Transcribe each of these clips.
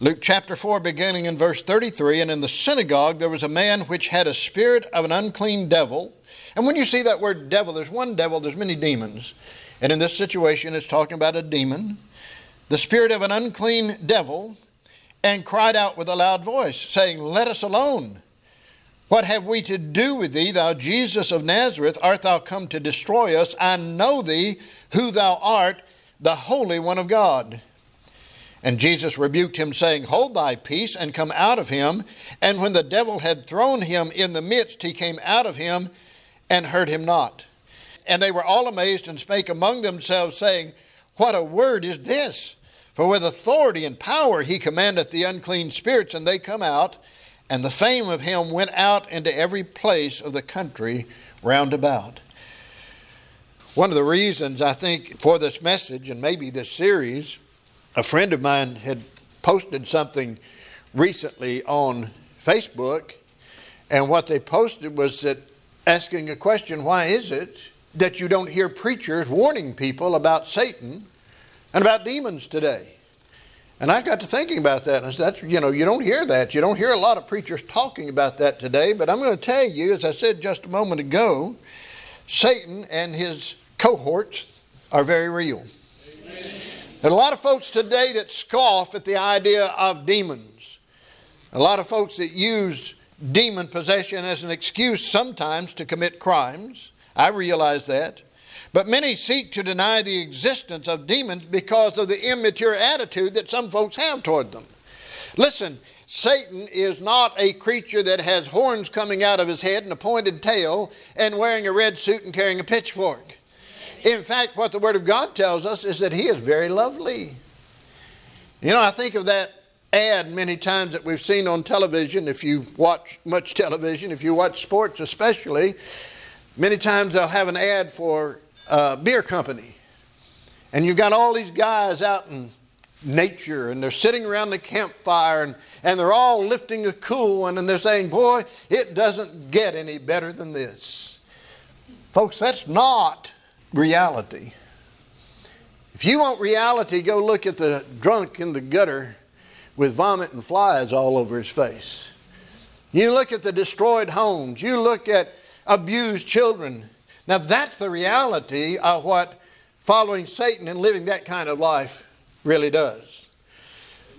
Luke chapter 4, beginning in verse 33 And in the synagogue there was a man which had a spirit of an unclean devil. And when you see that word devil, there's one devil, there's many demons. And in this situation, it's talking about a demon. The spirit of an unclean devil, and cried out with a loud voice, saying, Let us alone. What have we to do with thee, thou Jesus of Nazareth? Art thou come to destroy us? I know thee, who thou art, the Holy One of God. And Jesus rebuked him, saying, Hold thy peace, and come out of him. And when the devil had thrown him in the midst, he came out of him and hurt him not. And they were all amazed and spake among themselves, saying, What a word is this! For with authority and power he commandeth the unclean spirits, and they come out. And the fame of him went out into every place of the country round about. One of the reasons I think for this message, and maybe this series, a friend of mine had posted something recently on Facebook, and what they posted was that asking a question why is it that you don't hear preachers warning people about Satan and about demons today. And I got to thinking about that, and I said, you know, you don't hear that. You don't hear a lot of preachers talking about that today, but I'm going to tell you, as I said just a moment ago, Satan and his cohorts are very real. There are a lot of folks today that scoff at the idea of demons. A lot of folks that use demon possession as an excuse sometimes to commit crimes. I realize that. But many seek to deny the existence of demons because of the immature attitude that some folks have toward them. Listen, Satan is not a creature that has horns coming out of his head and a pointed tail and wearing a red suit and carrying a pitchfork. In fact, what the Word of God tells us is that he is very lovely. You know, I think of that ad many times that we've seen on television, if you watch much television, if you watch sports especially, many times they'll have an ad for a beer company. And you've got all these guys out in nature and they're sitting around the campfire and, and they're all lifting a cool one and they're saying, Boy, it doesn't get any better than this. Folks, that's not reality. If you want reality, go look at the drunk in the gutter with vomit and flies all over his face. You look at the destroyed homes. You look at abused children. Now, that's the reality of what following Satan and living that kind of life really does.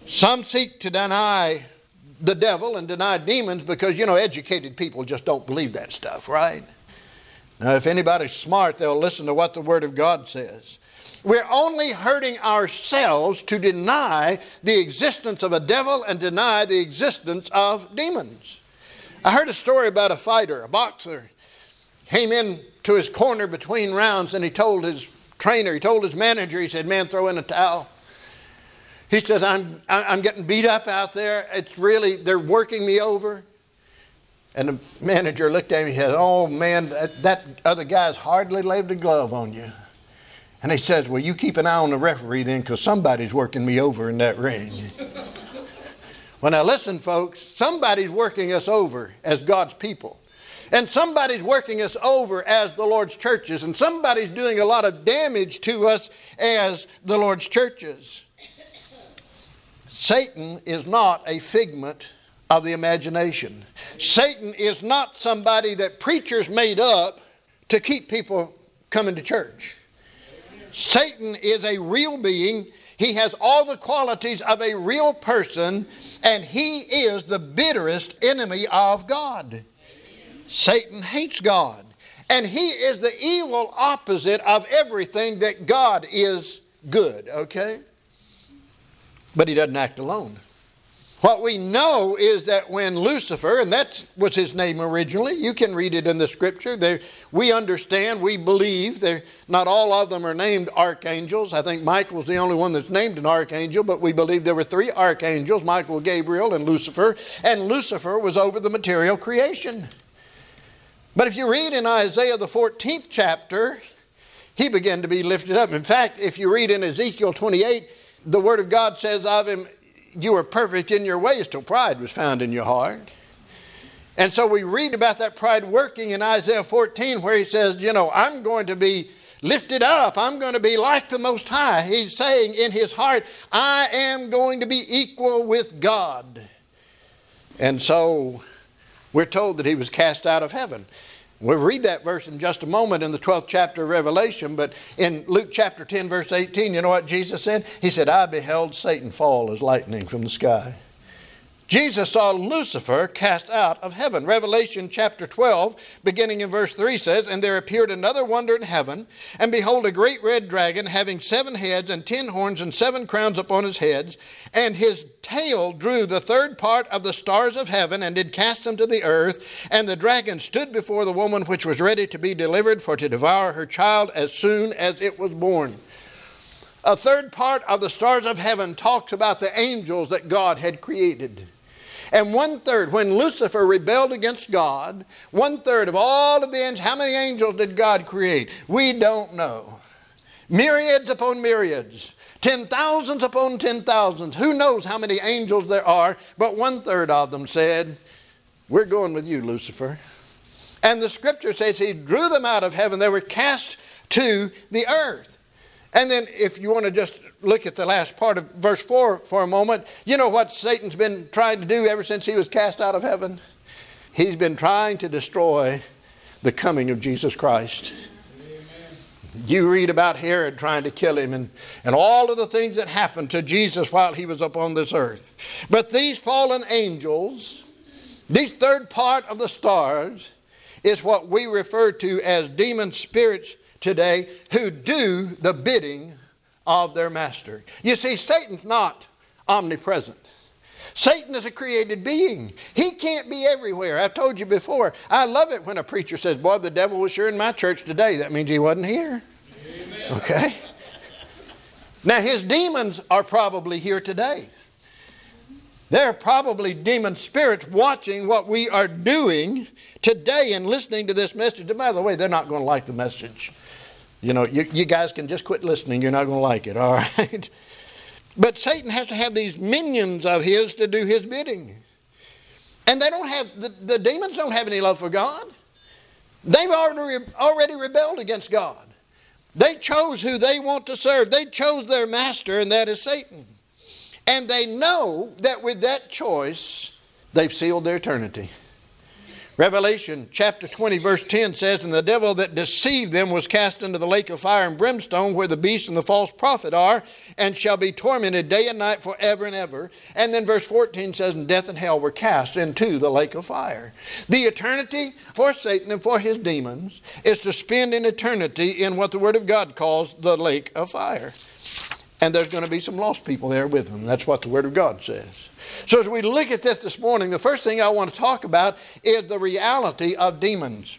Some seek to deny the devil and deny demons because, you know, educated people just don't believe that stuff, right? Now, if anybody's smart, they'll listen to what the Word of God says. We're only hurting ourselves to deny the existence of a devil and deny the existence of demons. I heard a story about a fighter, a boxer, came in to his corner between rounds and he told his trainer, he told his manager, he said, Man, throw in a towel. He said, I'm, I'm getting beat up out there. It's really, they're working me over. And the manager looked at him and said, Oh man, that, that other guy's hardly laid a glove on you. And he says, Well, you keep an eye on the referee then, because somebody's working me over in that ring. well, now listen, folks, somebody's working us over as God's people. And somebody's working us over as the Lord's churches, and somebody's doing a lot of damage to us as the Lord's churches. Satan is not a figment of the imagination. Satan is not somebody that preachers made up to keep people coming to church. Satan is a real being. He has all the qualities of a real person, and he is the bitterest enemy of God. Satan hates God. And he is the evil opposite of everything that God is good, okay? But he doesn't act alone. What we know is that when Lucifer, and that was his name originally, you can read it in the scripture. There, we understand, we believe. There, not all of them are named archangels. I think Michael's the only one that's named an archangel, but we believe there were three archangels Michael, Gabriel, and Lucifer. And Lucifer was over the material creation. But if you read in Isaiah, the 14th chapter, he began to be lifted up. In fact, if you read in Ezekiel 28, the Word of God says of him, You were perfect in your ways till pride was found in your heart. And so we read about that pride working in Isaiah 14, where he says, You know, I'm going to be lifted up. I'm going to be like the Most High. He's saying in his heart, I am going to be equal with God. And so we're told that he was cast out of heaven. We'll read that verse in just a moment in the 12th chapter of Revelation, but in Luke chapter 10, verse 18, you know what Jesus said? He said, I beheld Satan fall as lightning from the sky. Jesus saw Lucifer cast out of heaven. Revelation chapter 12, beginning in verse 3 says, And there appeared another wonder in heaven, and behold, a great red dragon, having seven heads and ten horns and seven crowns upon his heads, and his tail drew the third part of the stars of heaven, and did cast them to the earth. And the dragon stood before the woman which was ready to be delivered, for to devour her child as soon as it was born. A third part of the stars of heaven talks about the angels that God had created. And one third, when Lucifer rebelled against God, one third of all of the angels, how many angels did God create? We don't know. Myriads upon myriads. Ten thousands upon ten thousands. Who knows how many angels there are? But one third of them said, We're going with you, Lucifer. And the scripture says he drew them out of heaven. They were cast to the earth. And then, if you want to just look at the last part of verse 4 for a moment, you know what Satan's been trying to do ever since he was cast out of heaven? He's been trying to destroy the coming of Jesus Christ. You read about Herod trying to kill him and, and all of the things that happened to Jesus while he was upon this earth. But these fallen angels, this third part of the stars, is what we refer to as demon spirits today who do the bidding of their master. You see, Satan's not omnipresent. Satan is a created being. He can't be everywhere. I've told you before. I love it when a preacher says, Boy, the devil was sure in my church today. That means he wasn't here. Amen. Okay? Now, his demons are probably here today. There are probably demon spirits watching what we are doing today and listening to this message. And by the way, they're not going to like the message. You know, you, you guys can just quit listening. You're not going to like it, all right? But Satan has to have these minions of his to do his bidding. And they don't have, the, the demons don't have any love for God. They've already, already rebelled against God. They chose who they want to serve. They chose their master, and that is Satan. And they know that with that choice, they've sealed their eternity. Revelation chapter 20, verse 10 says, And the devil that deceived them was cast into the lake of fire and brimstone, where the beast and the false prophet are, and shall be tormented day and night forever and ever. And then verse 14 says, And death and hell were cast into the lake of fire. The eternity for Satan and for his demons is to spend an eternity in what the Word of God calls the lake of fire. And there's going to be some lost people there with them. That's what the Word of God says. So, as we look at this this morning, the first thing I want to talk about is the reality of demons.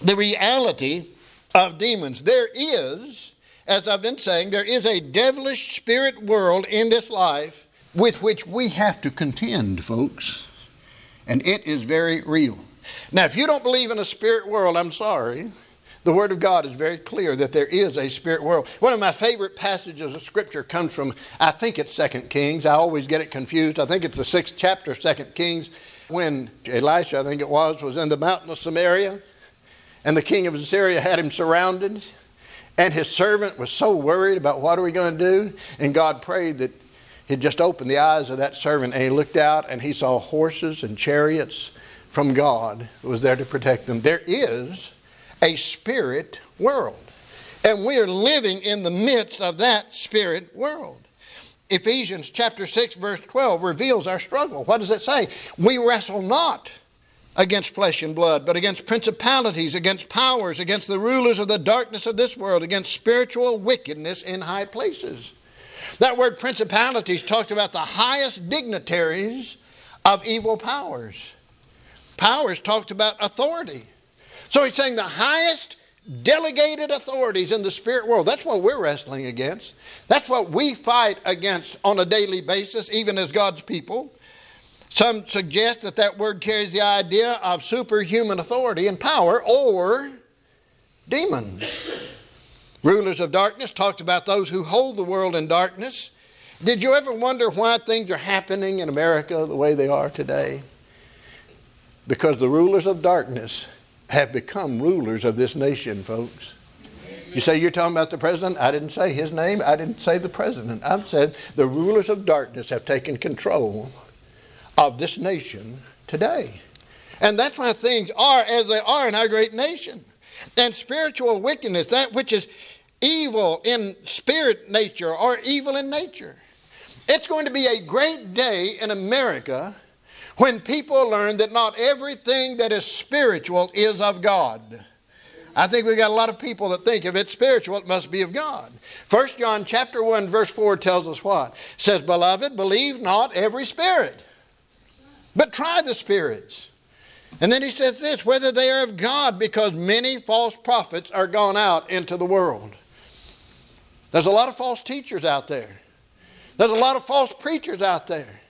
The reality of demons. There is, as I've been saying, there is a devilish spirit world in this life with which we have to contend, folks. And it is very real. Now, if you don't believe in a spirit world, I'm sorry. The Word of God is very clear that there is a spirit world. One of my favorite passages of Scripture comes from, I think it's Second Kings. I always get it confused. I think it's the sixth chapter Second Kings when Elisha, I think it was, was in the mountain of Samaria and the king of Assyria had him surrounded. And his servant was so worried about what are we going to do. And God prayed that he'd just open the eyes of that servant and he looked out and he saw horses and chariots from God was there to protect them. There is a spirit world. And we are living in the midst of that spirit world. Ephesians chapter 6 verse 12 reveals our struggle. What does it say? We wrestle not against flesh and blood, but against principalities, against powers, against the rulers of the darkness of this world, against spiritual wickedness in high places. That word principalities talks about the highest dignitaries of evil powers. Powers talked about authority. So he's saying the highest delegated authorities in the spirit world. That's what we're wrestling against. That's what we fight against on a daily basis, even as God's people. Some suggest that that word carries the idea of superhuman authority and power or demons. Rulers of darkness talked about those who hold the world in darkness. Did you ever wonder why things are happening in America the way they are today? Because the rulers of darkness have become rulers of this nation, folks. You say you're talking about the president? I didn't say his name. I didn't say the president. I said the rulers of darkness have taken control of this nation today. And that's why things are as they are in our great nation. And spiritual wickedness, that which is evil in spirit nature or evil in nature. It's going to be a great day in America when people learn that not everything that is spiritual is of God. I think we've got a lot of people that think if it's spiritual, it must be of God. 1 John chapter 1, verse 4 tells us what? It says, Beloved, believe not every spirit, but try the spirits. And then he says this, whether they are of God, because many false prophets are gone out into the world. There's a lot of false teachers out there. There's a lot of false preachers out there.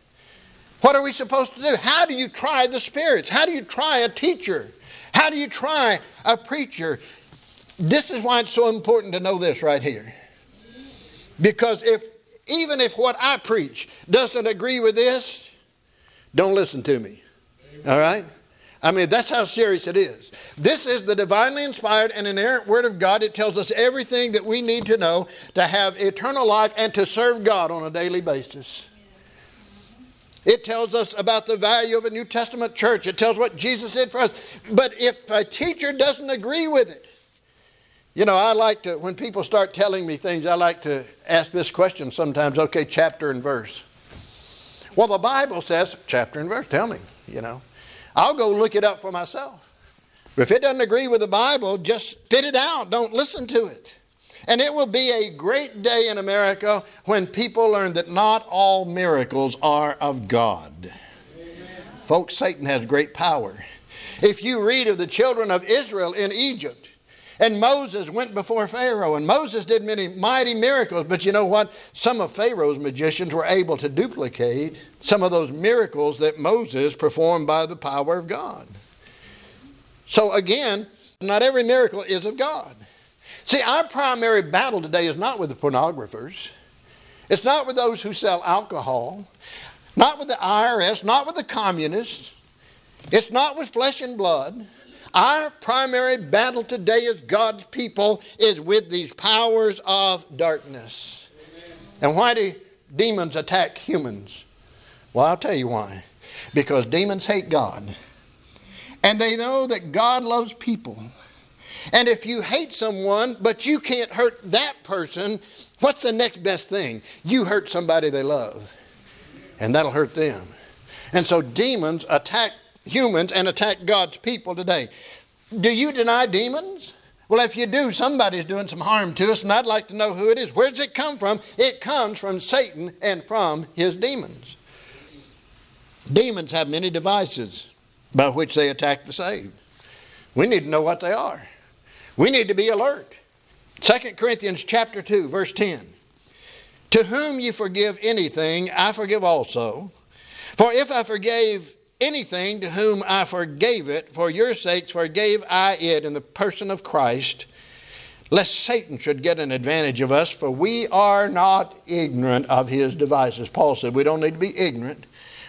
What are we supposed to do? How do you try the spirits? How do you try a teacher? How do you try a preacher? This is why it's so important to know this right here. Because if even if what I preach doesn't agree with this, don't listen to me. All right? I mean, that's how serious it is. This is the divinely inspired and inerrant Word of God. It tells us everything that we need to know to have eternal life and to serve God on a daily basis. It tells us about the value of a New Testament church. It tells what Jesus did for us. But if a teacher doesn't agree with it, you know, I like to, when people start telling me things, I like to ask this question sometimes okay, chapter and verse. Well, the Bible says, chapter and verse, tell me, you know. I'll go look it up for myself. If it doesn't agree with the Bible, just spit it out. Don't listen to it. And it will be a great day in America when people learn that not all miracles are of God. Amen. Folks, Satan has great power. If you read of the children of Israel in Egypt, and Moses went before Pharaoh, and Moses did many mighty miracles, but you know what? Some of Pharaoh's magicians were able to duplicate some of those miracles that Moses performed by the power of God. So again, not every miracle is of God. See, our primary battle today is not with the pornographers. It's not with those who sell alcohol, not with the IRS, not with the communists. It's not with flesh and blood. Our primary battle today as God's people is with these powers of darkness. Amen. And why do demons attack humans? Well, I'll tell you why. Because demons hate God. And they know that God loves people. And if you hate someone, but you can't hurt that person, what's the next best thing? You hurt somebody they love, and that'll hurt them. And so demons attack humans and attack God's people today. Do you deny demons? Well, if you do, somebody's doing some harm to us, and I'd like to know who it is. Where does it come from? It comes from Satan and from his demons. Demons have many devices by which they attack the saved. We need to know what they are. We need to be alert. 2 Corinthians chapter 2 verse 10. To whom you forgive anything, I forgive also. For if I forgave anything to whom I forgave it, for your sakes forgave I it in the person of Christ, lest Satan should get an advantage of us, for we are not ignorant of his devices. Paul said we don't need to be ignorant.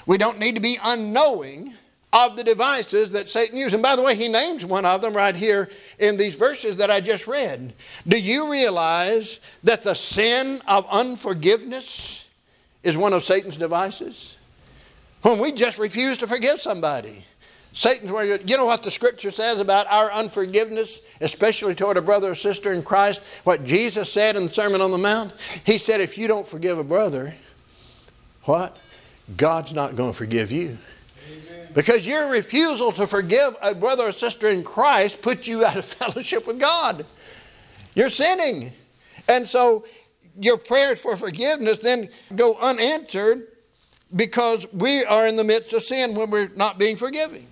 We don't need to be unknowing of the devices that Satan used. And by the way, he names one of them right here in these verses that I just read. Do you realize that the sin of unforgiveness is one of Satan's devices? When we just refuse to forgive somebody. Satan's where you know what the scripture says about our unforgiveness, especially toward a brother or sister in Christ? What Jesus said in the Sermon on the Mount? He said, if you don't forgive a brother, what? God's not going to forgive you. Because your refusal to forgive a brother or sister in Christ puts you out of fellowship with God. You're sinning. And so your prayers for forgiveness then go unanswered because we are in the midst of sin when we're not being forgiving.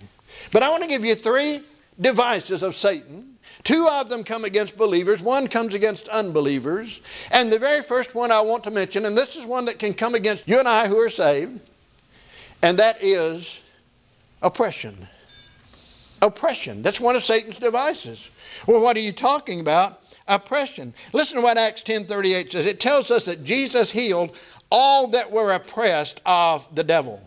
But I want to give you three devices of Satan. Two of them come against believers, one comes against unbelievers. And the very first one I want to mention, and this is one that can come against you and I who are saved, and that is oppression. Oppression. That's one of Satan's devices. Well, what are you talking about? Oppression. Listen to what Acts 10:38 says. It tells us that Jesus healed all that were oppressed of the devil.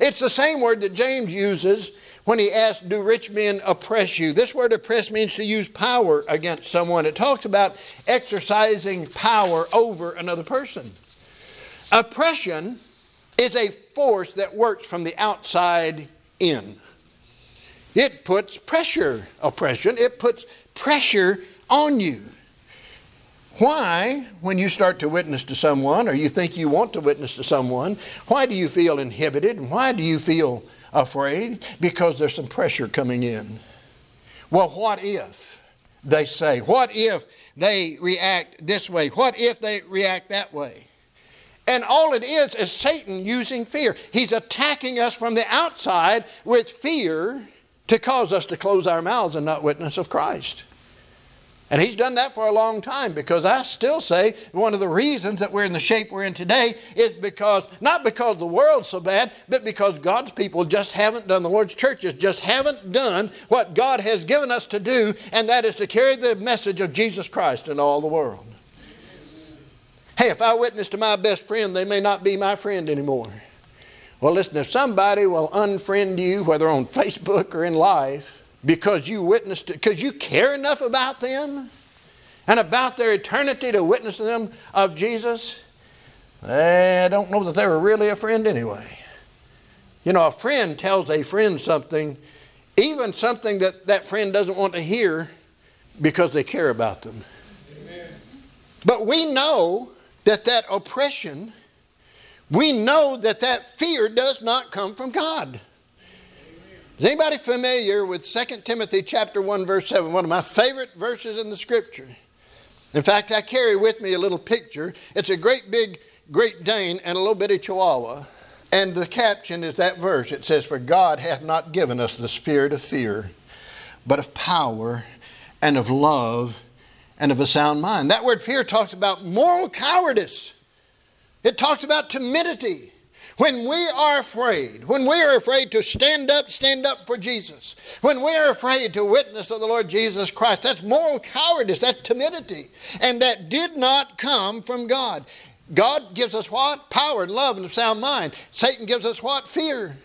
It's the same word that James uses when he asks, Do rich men oppress you? This word oppress means to use power against someone. It talks about exercising power over another person. Oppression is a force that works from the outside in. It puts pressure, oppression, it puts pressure on you. Why, when you start to witness to someone or you think you want to witness to someone, why do you feel inhibited and why do you feel afraid? Because there's some pressure coming in. Well, what if they say? What if they react this way? What if they react that way? And all it is is Satan using fear. He's attacking us from the outside with fear to cause us to close our mouths and not witness of Christ. And he's done that for a long time because I still say one of the reasons that we're in the shape we're in today is because, not because the world's so bad, but because God's people just haven't done, the Lord's churches just haven't done what God has given us to do, and that is to carry the message of Jesus Christ in all the world. Hey, if I witness to my best friend, they may not be my friend anymore. Well, listen, if somebody will unfriend you, whether on Facebook or in life, because you witnessed it, because you care enough about them and about their eternity to witness to them of Jesus, eh, I don't know that they were really a friend anyway. You know, a friend tells a friend something, even something that that friend doesn't want to hear because they care about them. Amen. But we know that that oppression, we know that that fear does not come from God. Is anybody familiar with 2 Timothy chapter 1 verse 7, one of my favorite verses in the scripture? In fact, I carry with me a little picture. It's a great big Great Dane and a little bitty Chihuahua. And the caption is that verse. It says, For God hath not given us the spirit of fear, but of power and of love and of a sound mind. That word fear talks about moral cowardice, it talks about timidity. When we are afraid, when we are afraid to stand up, stand up for Jesus, when we are afraid to witness to the Lord Jesus Christ, that's moral cowardice, that's timidity. And that did not come from God. God gives us what? Power and love and a sound mind. Satan gives us what? Fear.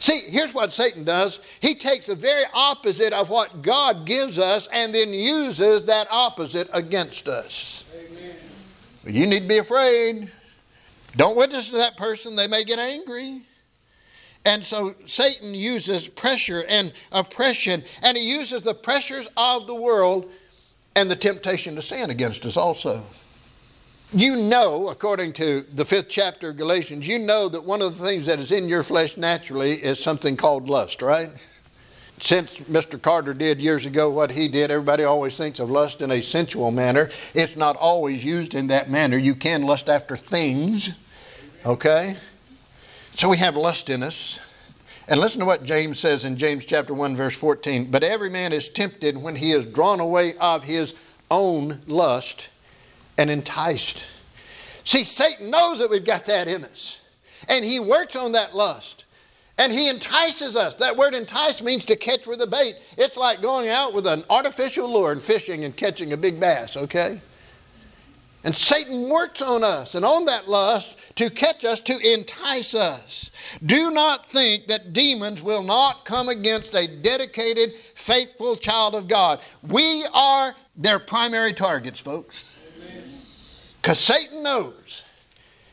See, here's what Satan does. He takes the very opposite of what God gives us and then uses that opposite against us. Amen. You need to be afraid. Don't witness to that person, they may get angry. And so Satan uses pressure and oppression, and he uses the pressures of the world and the temptation to sin against us also. You know, according to the fifth chapter of Galatians, you know that one of the things that is in your flesh naturally is something called lust, right? Since Mr. Carter did years ago what he did, everybody always thinks of lust in a sensual manner. It's not always used in that manner. You can lust after things Okay? So we have lust in us. And listen to what James says in James chapter 1 verse 14. But every man is tempted when he is drawn away of his own lust and enticed. See, Satan knows that we've got that in us. And he works on that lust. And he entices us. That word entice means to catch with a bait. It's like going out with an artificial lure and fishing and catching a big bass, okay? And Satan works on us and on that lust to catch us, to entice us. Do not think that demons will not come against a dedicated, faithful child of God. We are their primary targets, folks. Because Satan knows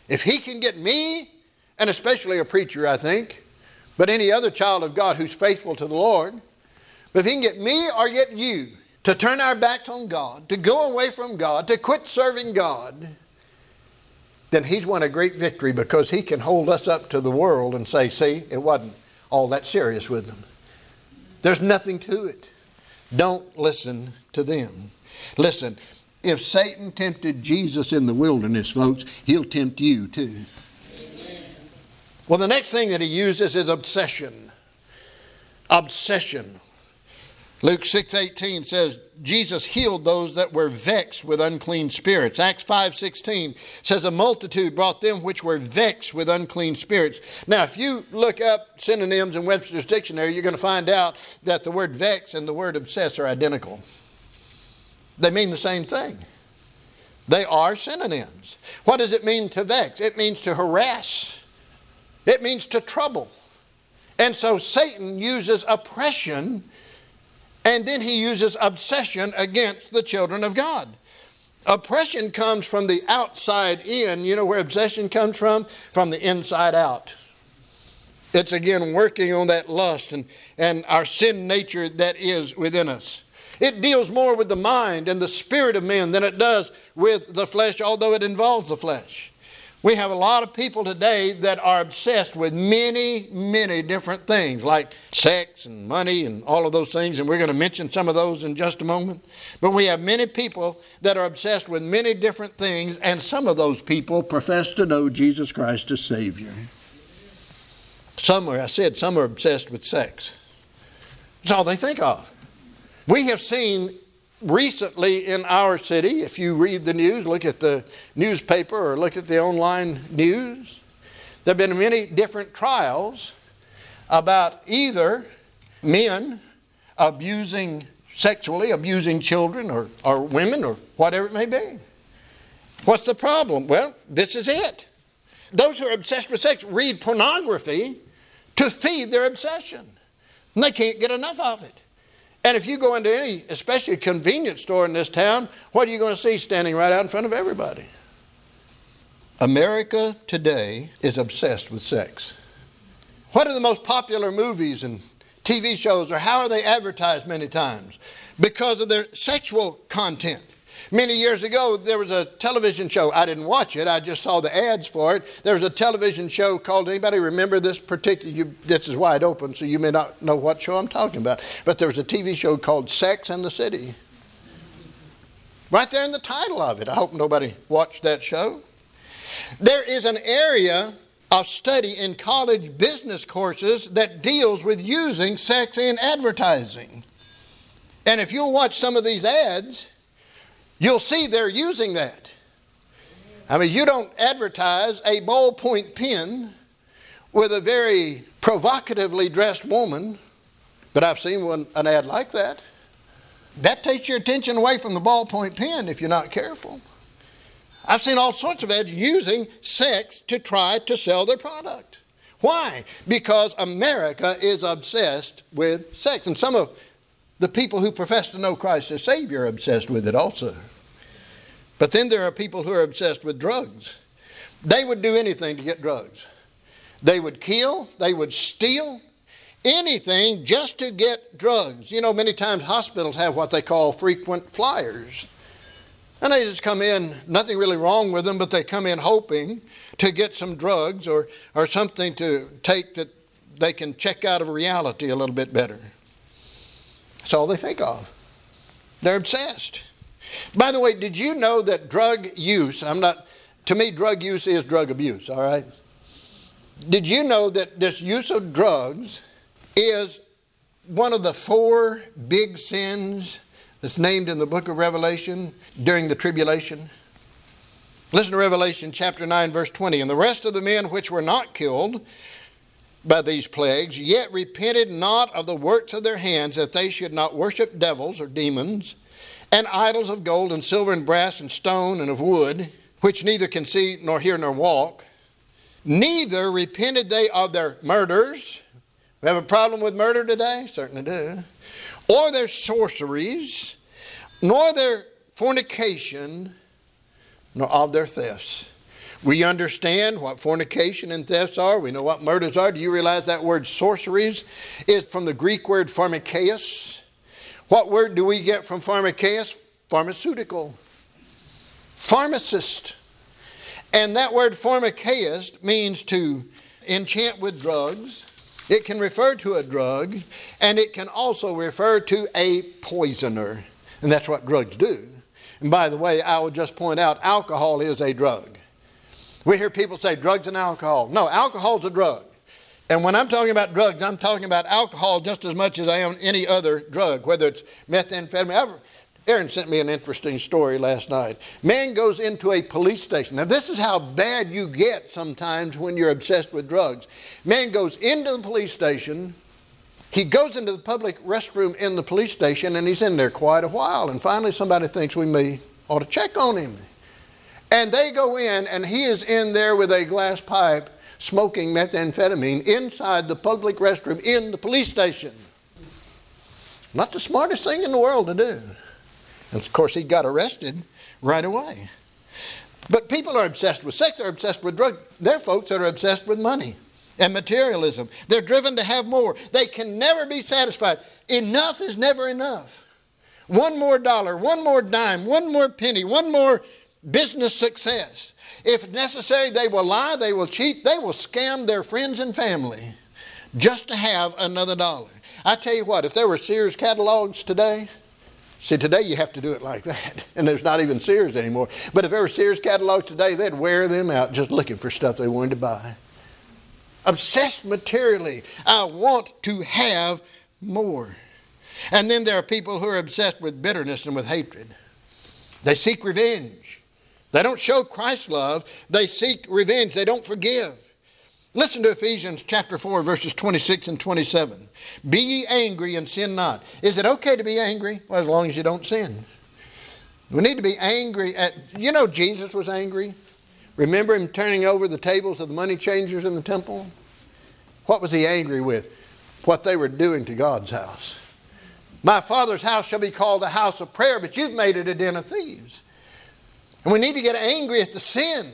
if he can get me, and especially a preacher, I think, but any other child of God who's faithful to the Lord, but if he can get me or get you, to turn our backs on God, to go away from God, to quit serving God, then He's won a great victory because He can hold us up to the world and say, see, it wasn't all that serious with them. There's nothing to it. Don't listen to them. Listen, if Satan tempted Jesus in the wilderness, folks, he'll tempt you too. Well, the next thing that he uses is obsession. Obsession. Luke 6:18 says Jesus healed those that were vexed with unclean spirits. Acts 5:16 says a multitude brought them which were vexed with unclean spirits. Now, if you look up synonyms in Webster's dictionary, you're going to find out that the word vex and the word obsess are identical. They mean the same thing. They are synonyms. What does it mean to vex? It means to harass. It means to trouble. And so Satan uses oppression and then he uses obsession against the children of God. Oppression comes from the outside in. You know where obsession comes from? From the inside out. It's again working on that lust and, and our sin nature that is within us. It deals more with the mind and the spirit of men than it does with the flesh, although it involves the flesh. We have a lot of people today that are obsessed with many, many different things, like sex and money and all of those things, and we're going to mention some of those in just a moment. But we have many people that are obsessed with many different things, and some of those people profess to know Jesus Christ as Savior. Some are, I said, some are obsessed with sex. That's all they think of. We have seen recently in our city, if you read the news, look at the newspaper or look at the online news, there have been many different trials about either men abusing sexually, abusing children or, or women or whatever it may be. What's the problem? Well, this is it. Those who are obsessed with sex read pornography to feed their obsession, and they can't get enough of it. And if you go into any, especially a convenience store in this town, what are you going to see standing right out in front of everybody? America today is obsessed with sex. What are the most popular movies and TV shows, or how are they advertised many times? Because of their sexual content. Many years ago, there was a television show. I didn't watch it. I just saw the ads for it. There was a television show called. Anybody remember this particular? You, this is wide open, so you may not know what show I'm talking about. But there was a TV show called Sex and the City. Right there in the title of it. I hope nobody watched that show. There is an area of study in college business courses that deals with using sex in advertising. And if you'll watch some of these ads, You'll see they're using that. I mean, you don't advertise a ballpoint pen with a very provocatively dressed woman, but I've seen one, an ad like that. That takes your attention away from the ballpoint pen if you're not careful. I've seen all sorts of ads using sex to try to sell their product. Why? Because America is obsessed with sex. And some of the people who profess to know Christ as Savior are obsessed with it also. But then there are people who are obsessed with drugs. They would do anything to get drugs. They would kill, they would steal, anything just to get drugs. You know, many times hospitals have what they call frequent flyers. And they just come in, nothing really wrong with them, but they come in hoping to get some drugs or, or something to take that they can check out of reality a little bit better. That's all they think of. They're obsessed. By the way, did you know that drug use, I'm not, to me, drug use is drug abuse, all right? Did you know that this use of drugs is one of the four big sins that's named in the book of Revelation during the tribulation? Listen to Revelation chapter 9, verse 20. And the rest of the men which were not killed by these plagues, yet repented not of the works of their hands, that they should not worship devils or demons, and idols of gold and silver and brass and stone and of wood, which neither can see nor hear nor walk. Neither repented they of their murders. We have a problem with murder today? Certainly do. Or their sorceries, nor their fornication, nor of their thefts. We understand what fornication and thefts are. We know what murders are. Do you realize that word sorceries is from the Greek word pharmakeia? What word do we get from pharmakeia? Pharmaceutical. Pharmacist. And that word pharmakeia means to enchant with drugs. It can refer to a drug, and it can also refer to a poisoner. And that's what drugs do. And by the way, I will just point out alcohol is a drug. We hear people say drugs and alcohol. No, alcohol's a drug. And when I'm talking about drugs, I'm talking about alcohol just as much as I am any other drug, whether it's methamphetamine. Aaron sent me an interesting story last night. Man goes into a police station. Now, this is how bad you get sometimes when you're obsessed with drugs. Man goes into the police station. He goes into the public restroom in the police station and he's in there quite a while. And finally, somebody thinks we may ought to check on him. And they go in, and he is in there with a glass pipe smoking methamphetamine inside the public restroom in the police station. Not the smartest thing in the world to do. And of course, he got arrested right away. But people are obsessed with sex, they're obsessed with drugs. They're folks that are obsessed with money and materialism. They're driven to have more. They can never be satisfied. Enough is never enough. One more dollar, one more dime, one more penny, one more business success. If necessary, they will lie, they will cheat, they will scam their friends and family just to have another dollar. I tell you what, if there were Sears catalogs today, see, today you have to do it like that, and there's not even Sears anymore. But if there were Sears catalogs today, they'd wear them out just looking for stuff they wanted to buy. Obsessed materially, I want to have more. And then there are people who are obsessed with bitterness and with hatred. They seek revenge. They don't show Christ's love, they seek revenge. They don't forgive. Listen to Ephesians chapter 4, verses 26 and 27. Be ye angry and sin not. Is it okay to be angry? Well, as long as you don't sin. We need to be angry at, you know, Jesus was angry. Remember him turning over the tables of the money changers in the temple? What was he angry with? What they were doing to God's house. My father's house shall be called a house of prayer, but you've made it a den of thieves. And we need to get angry at the sin.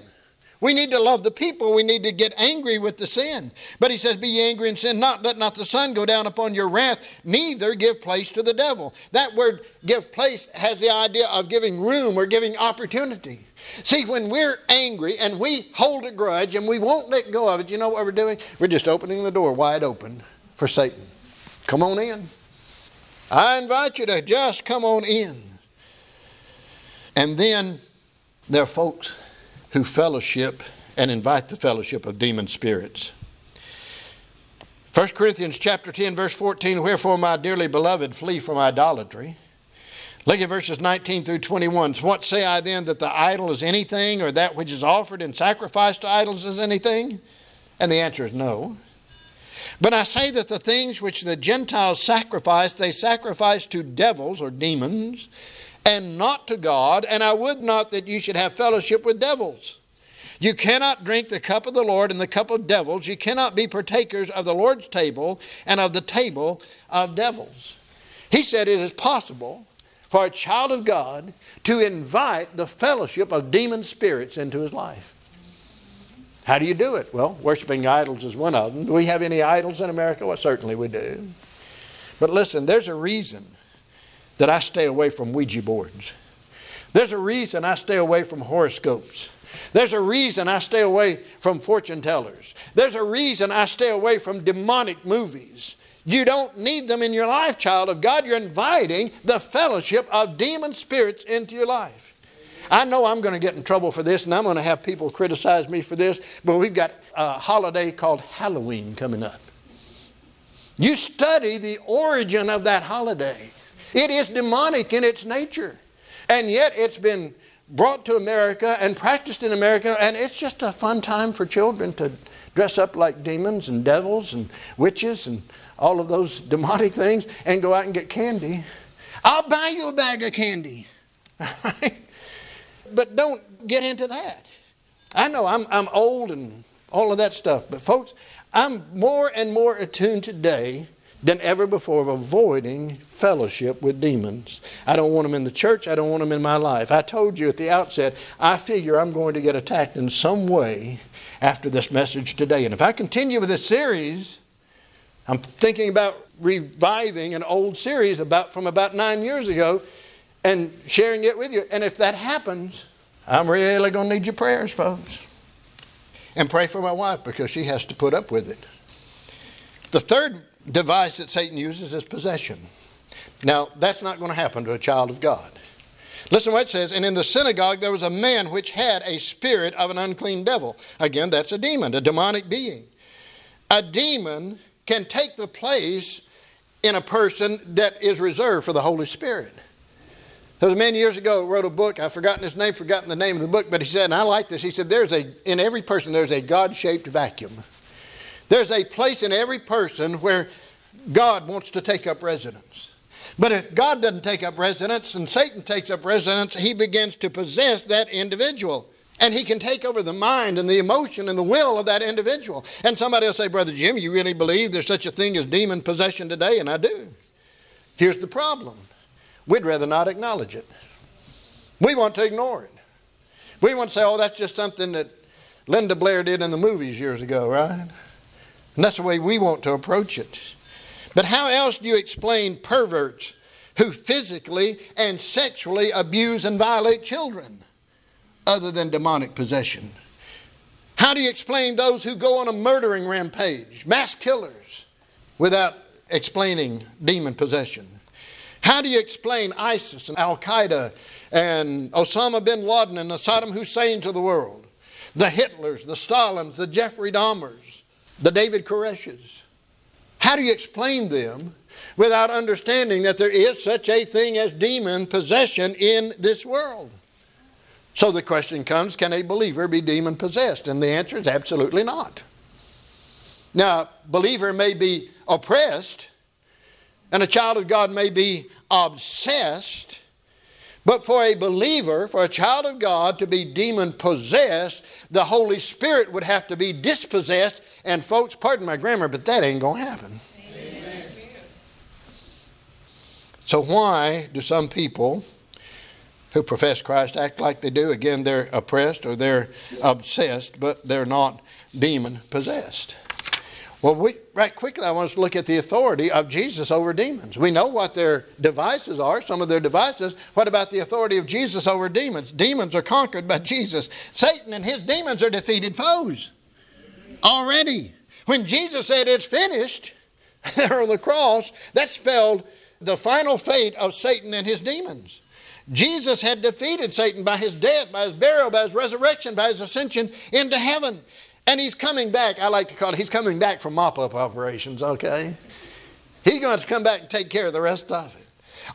We need to love the people. We need to get angry with the sin. But he says, Be ye angry and sin not. Let not the sun go down upon your wrath, neither give place to the devil. That word give place has the idea of giving room or giving opportunity. See, when we're angry and we hold a grudge and we won't let go of it, you know what we're doing? We're just opening the door wide open for Satan. Come on in. I invite you to just come on in. And then there are folks who fellowship and invite the fellowship of demon spirits. 1 Corinthians chapter 10 verse 14 wherefore my dearly beloved flee from idolatry. Look at verses 19 through 21. What say I then that the idol is anything or that which is offered in sacrifice to idols is anything? And the answer is no. But I say that the things which the Gentiles sacrifice, they sacrifice to devils or demons, and not to God, and I would not that you should have fellowship with devils. You cannot drink the cup of the Lord and the cup of devils. You cannot be partakers of the Lord's table and of the table of devils. He said it is possible for a child of God to invite the fellowship of demon spirits into his life. How do you do it? Well, worshiping idols is one of them. Do we have any idols in America? Well, certainly we do. But listen, there's a reason that I stay away from Ouija boards. There's a reason I stay away from horoscopes. There's a reason I stay away from fortune tellers. There's a reason I stay away from demonic movies. You don't need them in your life, child of God. You're inviting the fellowship of demon spirits into your life. I know I'm going to get in trouble for this, and I'm going to have people criticize me for this, but we've got a holiday called Halloween coming up. You study the origin of that holiday. It is demonic in its nature, and yet it's been brought to America and practiced in America, and it's just a fun time for children to dress up like demons and devils and witches and all of those demonic things and go out and get candy. I'll buy you a bag of candy. but don't get into that. I know I'm, I'm old and all of that stuff, but folks, I'm more and more attuned today than ever before of avoiding fellowship with demons. I don't want them in the church. I don't want them in my life. I told you at the outset, I figure I'm going to get attacked in some way after this message today. And if I continue with this series, I'm thinking about reviving an old series about from about nine years ago and sharing it with you. And if that happens, I'm really going to need your prayers, folks. And pray for my wife because she has to put up with it. The third device that Satan uses is possession. Now, that's not going to happen to a child of God. Listen what it says. And in the synagogue there was a man which had a spirit of an unclean devil. Again, that's a demon, a demonic being. A demon can take the place in a person that is reserved for the Holy Spirit. There was a man years ago wrote a book. I've forgotten his name, forgotten the name of the book, but he said, and I like this. He said, "There's a in every person there's a God-shaped vacuum. There's a place in every person where God wants to take up residence. But if God doesn't take up residence and Satan takes up residence, he begins to possess that individual. And he can take over the mind and the emotion and the will of that individual. And somebody will say, Brother Jim, you really believe there's such a thing as demon possession today? And I do. Here's the problem we'd rather not acknowledge it. We want to ignore it. We want to say, oh, that's just something that Linda Blair did in the movies years ago, right? And that's the way we want to approach it. But how else do you explain perverts who physically and sexually abuse and violate children other than demonic possession? How do you explain those who go on a murdering rampage, mass killers, without explaining demon possession? How do you explain ISIS and Al Qaeda and Osama bin Laden and the Saddam Hussein to the world? The Hitlers, the Stalins, the Jeffrey Dahmers, the David Koreshes. How do you explain them without understanding that there is such a thing as demon possession in this world? So the question comes can a believer be demon possessed? And the answer is absolutely not. Now, believer may be oppressed, and a child of God may be obsessed, but for a believer, for a child of God to be demon possessed, the Holy Spirit would have to be dispossessed. And, folks, pardon my grammar, but that ain't going to happen. Amen. So, why do some people who profess Christ act like they do? Again, they're oppressed or they're obsessed, but they're not demon possessed. Well, we, right quickly, I want us to look at the authority of Jesus over demons. We know what their devices are, some of their devices. What about the authority of Jesus over demons? Demons are conquered by Jesus. Satan and his demons are defeated foes already. When Jesus said it's finished on the cross, that spelled the final fate of Satan and his demons. Jesus had defeated Satan by his death, by his burial, by his resurrection, by his ascension into heaven. And he's coming back, I like to call it, he's coming back from mop up operations, okay? He's going to come back and take care of the rest of it.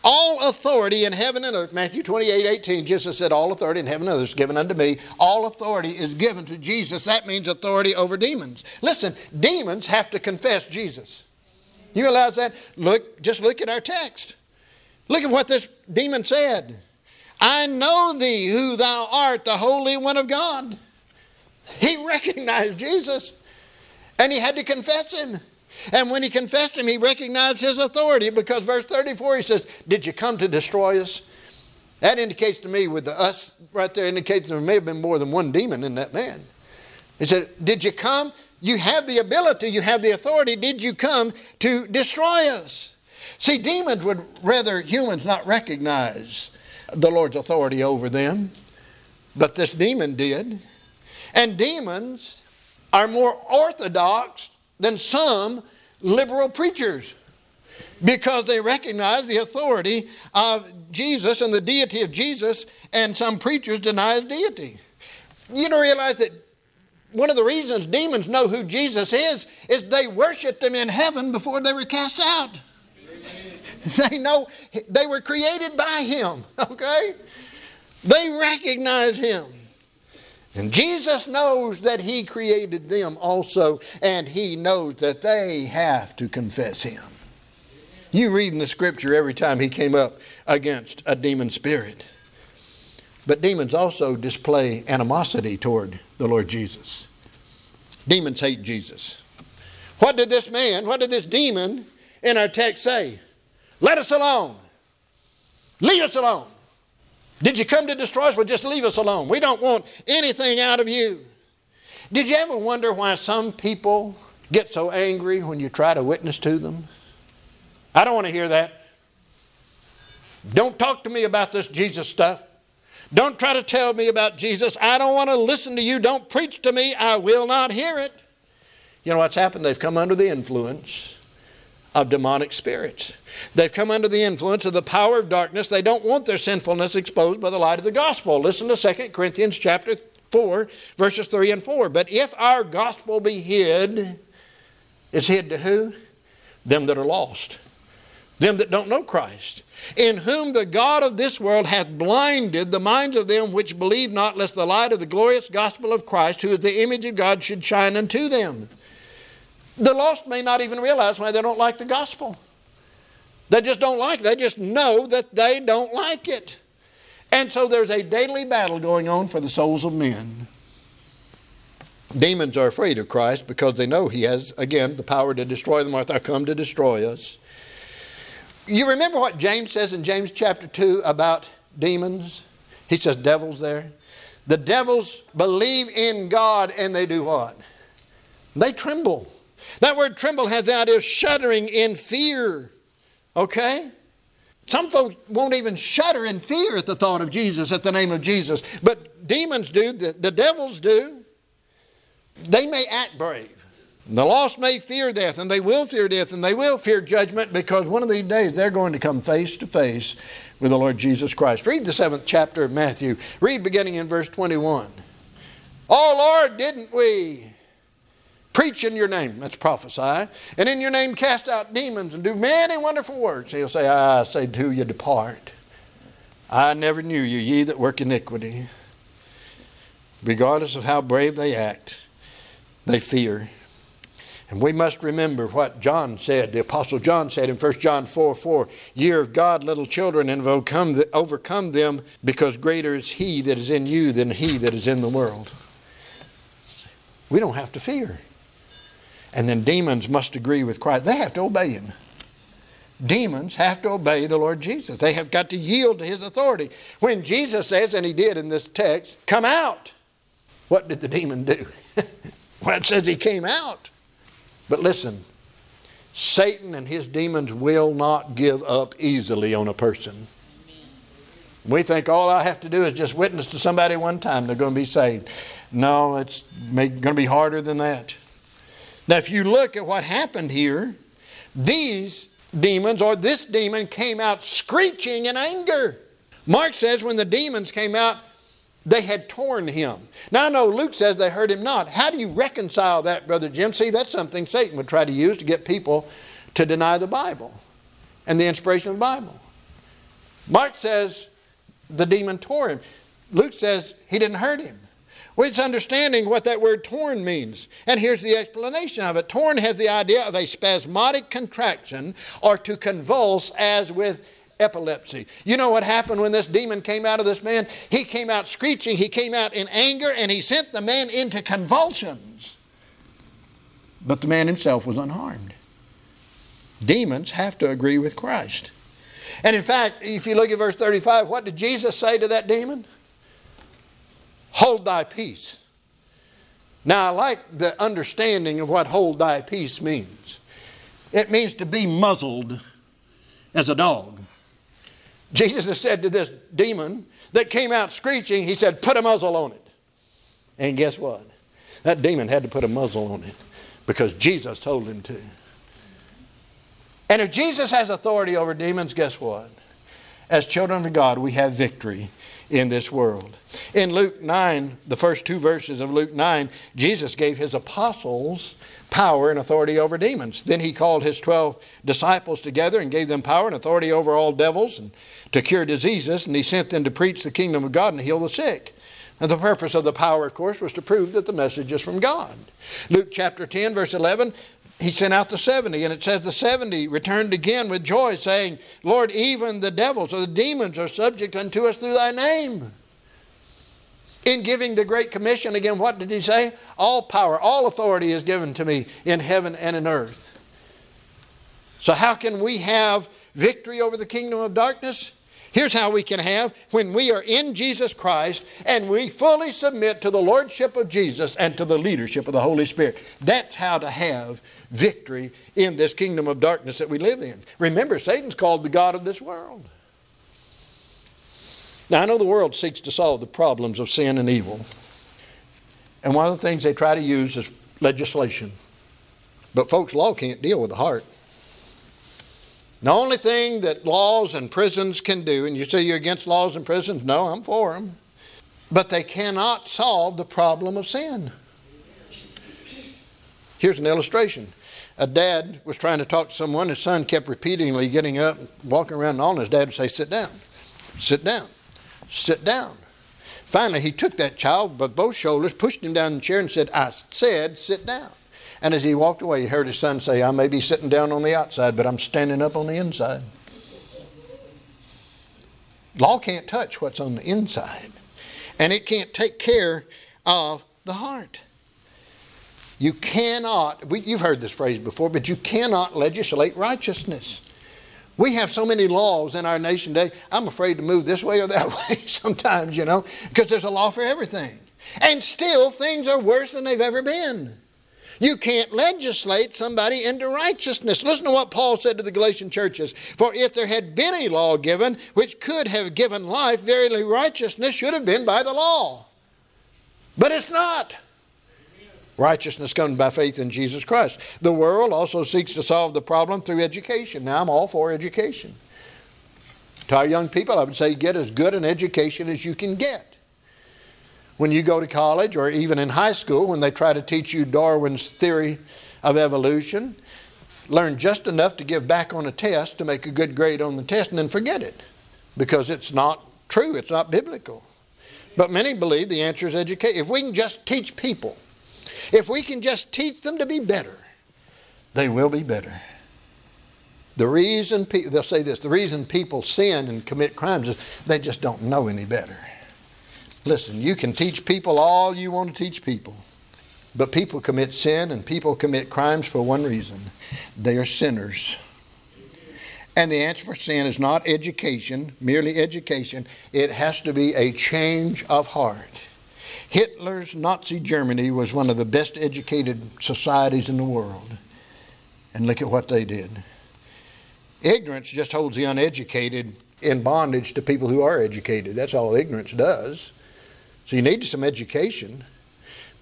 All authority in heaven and earth, Matthew 28 18, Jesus said, All authority in heaven and earth is given unto me. All authority is given to Jesus. That means authority over demons. Listen, demons have to confess Jesus. You realize that? Look, just look at our text. Look at what this demon said. I know thee, who thou art, the Holy One of God. He recognized Jesus and he had to confess him. And when he confessed him, he recognized his authority because verse 34 he says, Did you come to destroy us? That indicates to me, with the us right there, indicates there may have been more than one demon in that man. He said, Did you come? You have the ability, you have the authority. Did you come to destroy us? See, demons would rather humans not recognize the Lord's authority over them, but this demon did. And demons are more orthodox than some liberal preachers because they recognize the authority of Jesus and the deity of Jesus, and some preachers deny his deity. You don't realize that one of the reasons demons know who Jesus is is they worshiped him in heaven before they were cast out. they know they were created by him, okay? They recognize him. And Jesus knows that He created them also, and He knows that they have to confess Him. You read in the scripture every time He came up against a demon spirit. But demons also display animosity toward the Lord Jesus. Demons hate Jesus. What did this man, what did this demon in our text say? Let us alone. Leave us alone. Did you come to destroy us? Well, just leave us alone. We don't want anything out of you. Did you ever wonder why some people get so angry when you try to witness to them? I don't want to hear that. Don't talk to me about this Jesus stuff. Don't try to tell me about Jesus. I don't want to listen to you. Don't preach to me. I will not hear it. You know what's happened? They've come under the influence of demonic spirits. They've come under the influence of the power of darkness. They don't want their sinfulness exposed by the light of the gospel. Listen to 2 Corinthians chapter 4, verses 3 and 4. But if our gospel be hid, it's hid to who? Them that are lost. Them that don't know Christ. In whom the God of this world hath blinded the minds of them which believe not, lest the light of the glorious gospel of Christ, who is the image of God, should shine unto them. The lost may not even realize why they don't like the gospel. They just don't like it. They just know that they don't like it. And so there's a daily battle going on for the souls of men. Demons are afraid of Christ because they know he has, again, the power to destroy them, or I come to destroy us. You remember what James says in James chapter 2 about demons? He says devils there. The devils believe in God and they do what? They tremble. That word tremble has the idea of shuddering in fear. Okay? Some folks won't even shudder in fear at the thought of Jesus, at the name of Jesus. But demons do, the, the devils do. They may act brave. The lost may fear death, and they will fear death, and they will fear judgment because one of these days they're going to come face to face with the Lord Jesus Christ. Read the seventh chapter of Matthew. Read beginning in verse 21. Oh Lord, didn't we preach in your name? That's prophesy. And in your name cast out demons and do many wonderful works. He'll say, I say to you, depart. I never knew you, ye that work iniquity. Regardless of how brave they act, they fear. And we must remember what John said, the Apostle John said in 1 John 4 4, Year of God, little children, and have overcome them, because greater is He that is in you than He that is in the world. We don't have to fear. And then demons must agree with Christ. They have to obey Him. Demons have to obey the Lord Jesus. They have got to yield to His authority. When Jesus says, and He did in this text, come out, what did the demon do? well, it says He came out. But listen, Satan and his demons will not give up easily on a person. We think all I have to do is just witness to somebody one time, they're going to be saved. No, it's going to be harder than that. Now, if you look at what happened here, these demons, or this demon, came out screeching in anger. Mark says when the demons came out, they had torn him. Now I know Luke says they hurt him not. How do you reconcile that, Brother Jim? See, that's something Satan would try to use to get people to deny the Bible and the inspiration of the Bible. Mark says the demon tore him. Luke says he didn't hurt him. Well, it's understanding what that word torn means. And here's the explanation of it. Torn has the idea of a spasmodic contraction or to convulse as with epilepsy. You know what happened when this demon came out of this man? He came out screeching, he came out in anger, and he sent the man into convulsions. But the man himself was unharmed. Demons have to agree with Christ. And in fact, if you look at verse 35, what did Jesus say to that demon? Hold thy peace. Now, I like the understanding of what hold thy peace means. It means to be muzzled as a dog. Jesus has said to this demon that came out screeching, He said, Put a muzzle on it. And guess what? That demon had to put a muzzle on it because Jesus told him to. And if Jesus has authority over demons, guess what? As children of God, we have victory in this world. In Luke 9, the first two verses of Luke 9, Jesus gave his apostles power and authority over demons. Then he called his 12 disciples together and gave them power and authority over all devils and to cure diseases, and he sent them to preach the kingdom of God and heal the sick. And the purpose of the power, of course, was to prove that the message is from God. Luke chapter 10, verse 11, he sent out the 70, and it says the 70 returned again with joy, saying, Lord, even the devils or the demons are subject unto us through thy name. In giving the Great Commission, again, what did he say? All power, all authority is given to me in heaven and in earth. So, how can we have victory over the kingdom of darkness? Here's how we can have when we are in Jesus Christ and we fully submit to the Lordship of Jesus and to the leadership of the Holy Spirit. That's how to have victory in this kingdom of darkness that we live in. Remember, Satan's called the God of this world. Now, I know the world seeks to solve the problems of sin and evil. And one of the things they try to use is legislation. But, folks, law can't deal with the heart. The only thing that laws and prisons can do, and you say you're against laws and prisons, no, I'm for them, but they cannot solve the problem of sin. Here's an illustration. A dad was trying to talk to someone, his son kept repeatedly getting up, walking around, and all, and his dad would say, Sit down, sit down, sit down. Finally, he took that child by both shoulders, pushed him down in the chair, and said, I said, sit down. And as he walked away, he heard his son say, I may be sitting down on the outside, but I'm standing up on the inside. Law can't touch what's on the inside, and it can't take care of the heart. You cannot, you've heard this phrase before, but you cannot legislate righteousness. We have so many laws in our nation today, I'm afraid to move this way or that way sometimes, you know, because there's a law for everything. And still, things are worse than they've ever been. You can't legislate somebody into righteousness. Listen to what Paul said to the Galatian churches. For if there had been a law given which could have given life, verily righteousness should have been by the law. But it's not. Righteousness comes by faith in Jesus Christ. The world also seeks to solve the problem through education. Now, I'm all for education. To our young people, I would say get as good an education as you can get when you go to college or even in high school when they try to teach you Darwin's theory of evolution. Learn just enough to give back on a test to make a good grade on the test and then forget it because it's not true, it's not biblical. But many believe the answer is education. If we can just teach people, if we can just teach them to be better, they will be better. The reason pe- they'll say this: the reason people sin and commit crimes is they just don't know any better. Listen, you can teach people all you want to teach people, but people commit sin and people commit crimes for one reason they are sinners. And the answer for sin is not education, merely education. It has to be a change of heart. Hitler's Nazi Germany was one of the best educated societies in the world. And look at what they did. Ignorance just holds the uneducated in bondage to people who are educated. That's all ignorance does. So you need some education.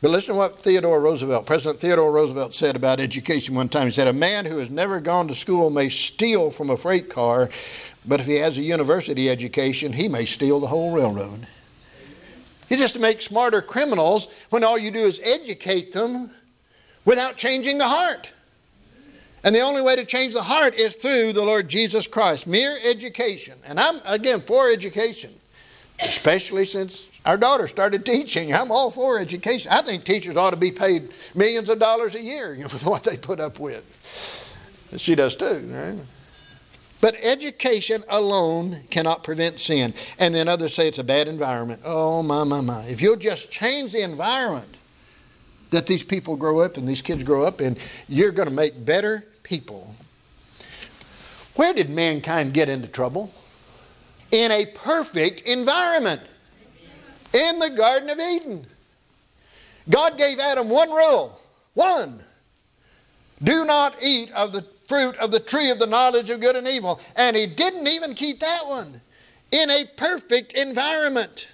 But listen to what Theodore Roosevelt, President Theodore Roosevelt said about education one time. He said, A man who has never gone to school may steal from a freight car, but if he has a university education, he may steal the whole railroad. You just make smarter criminals when all you do is educate them without changing the heart. And the only way to change the heart is through the Lord Jesus Christ. Mere education. And I'm, again, for education, especially since our daughter started teaching. I'm all for education. I think teachers ought to be paid millions of dollars a year you know, for what they put up with. She does too, right? But education alone cannot prevent sin. And then others say it's a bad environment. Oh, my, my, my. If you'll just change the environment that these people grow up and these kids grow up in, you're going to make better people. Where did mankind get into trouble? In a perfect environment in the Garden of Eden. God gave Adam one rule one. Do not eat of the fruit of the tree of the knowledge of good and evil. And he didn't even keep that one in a perfect environment.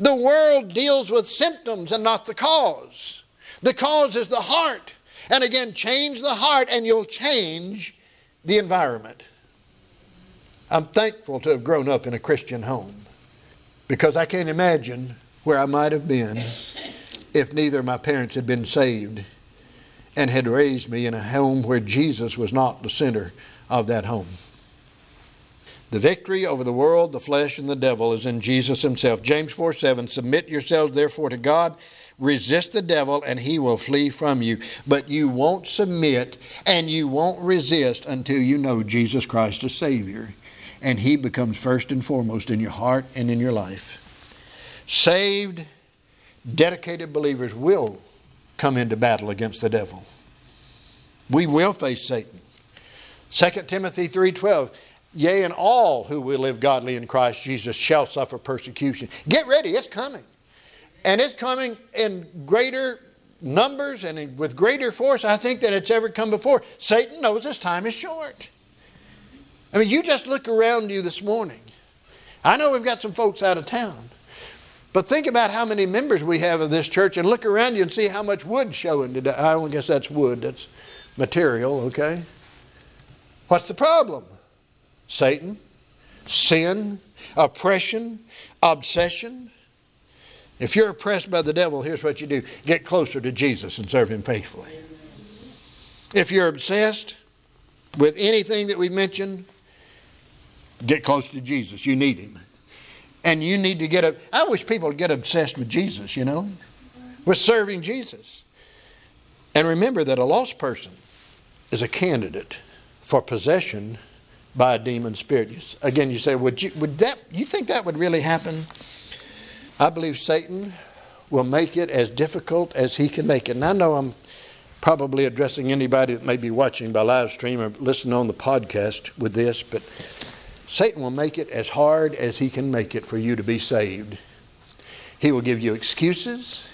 The world deals with symptoms and not the cause. The cause is the heart. And again, change the heart and you'll change the environment. I'm thankful to have grown up in a Christian home because I can't imagine where I might have been if neither of my parents had been saved and had raised me in a home where Jesus was not the center of that home. The victory over the world, the flesh, and the devil is in Jesus himself. James 4 7 Submit yourselves therefore to God, resist the devil, and he will flee from you. But you won't submit and you won't resist until you know Jesus Christ as Savior and He becomes first and foremost in your heart and in your life. Saved, dedicated believers will come into battle against the devil. We will face Satan. 2 Timothy 3:12 Yea, and all who will live godly in Christ Jesus shall suffer persecution. Get ready, it's coming. And it's coming in greater numbers and with greater force, I think, than it's ever come before. Satan knows his time is short. I mean, you just look around you this morning. I know we've got some folks out of town, but think about how many members we have of this church and look around you and see how much wood showing today. I don't guess that's wood, that's material, okay? What's the problem? Satan, sin, oppression, obsession. If you're oppressed by the devil, here's what you do get closer to Jesus and serve him faithfully. If you're obsessed with anything that we mentioned, Get close to Jesus. You need Him. And you need to get up. I wish people would get obsessed with Jesus, you know, with serving Jesus. And remember that a lost person is a candidate for possession by a demon spirit. Again, you say, would, you, would that, you think that would really happen? I believe Satan will make it as difficult as he can make it. And I know I'm probably addressing anybody that may be watching by live stream or listening on the podcast with this, but Satan will make it as hard as he can make it for you to be saved. He will give you excuses.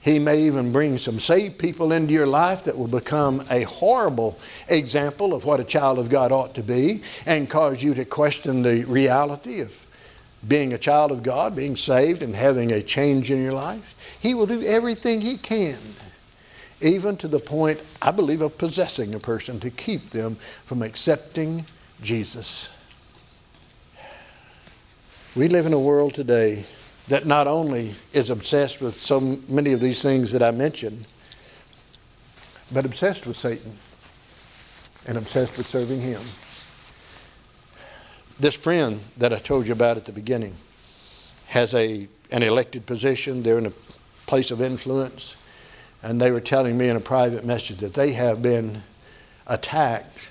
He may even bring some saved people into your life that will become a horrible example of what a child of God ought to be and cause you to question the reality of being a child of God, being saved, and having a change in your life. He will do everything he can, even to the point, I believe, of possessing a person to keep them from accepting Jesus. We live in a world today that not only is obsessed with so many of these things that I mentioned, but obsessed with Satan and obsessed with serving him. This friend that I told you about at the beginning has a, an elected position, they're in a place of influence, and they were telling me in a private message that they have been attacked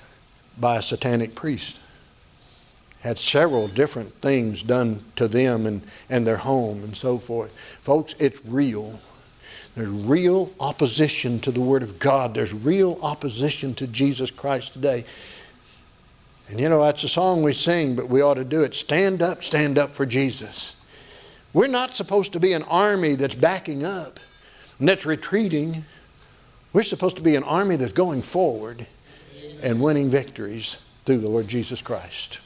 by a satanic priest had several different things done to them and, and their home and so forth. Folks, it's real. There's real opposition to the Word of God. There's real opposition to Jesus Christ today. And you know, that's a song we sing, but we ought to do it. Stand up, stand up for Jesus. We're not supposed to be an army that's backing up and that's retreating. We're supposed to be an army that's going forward and winning victories through the Lord Jesus Christ.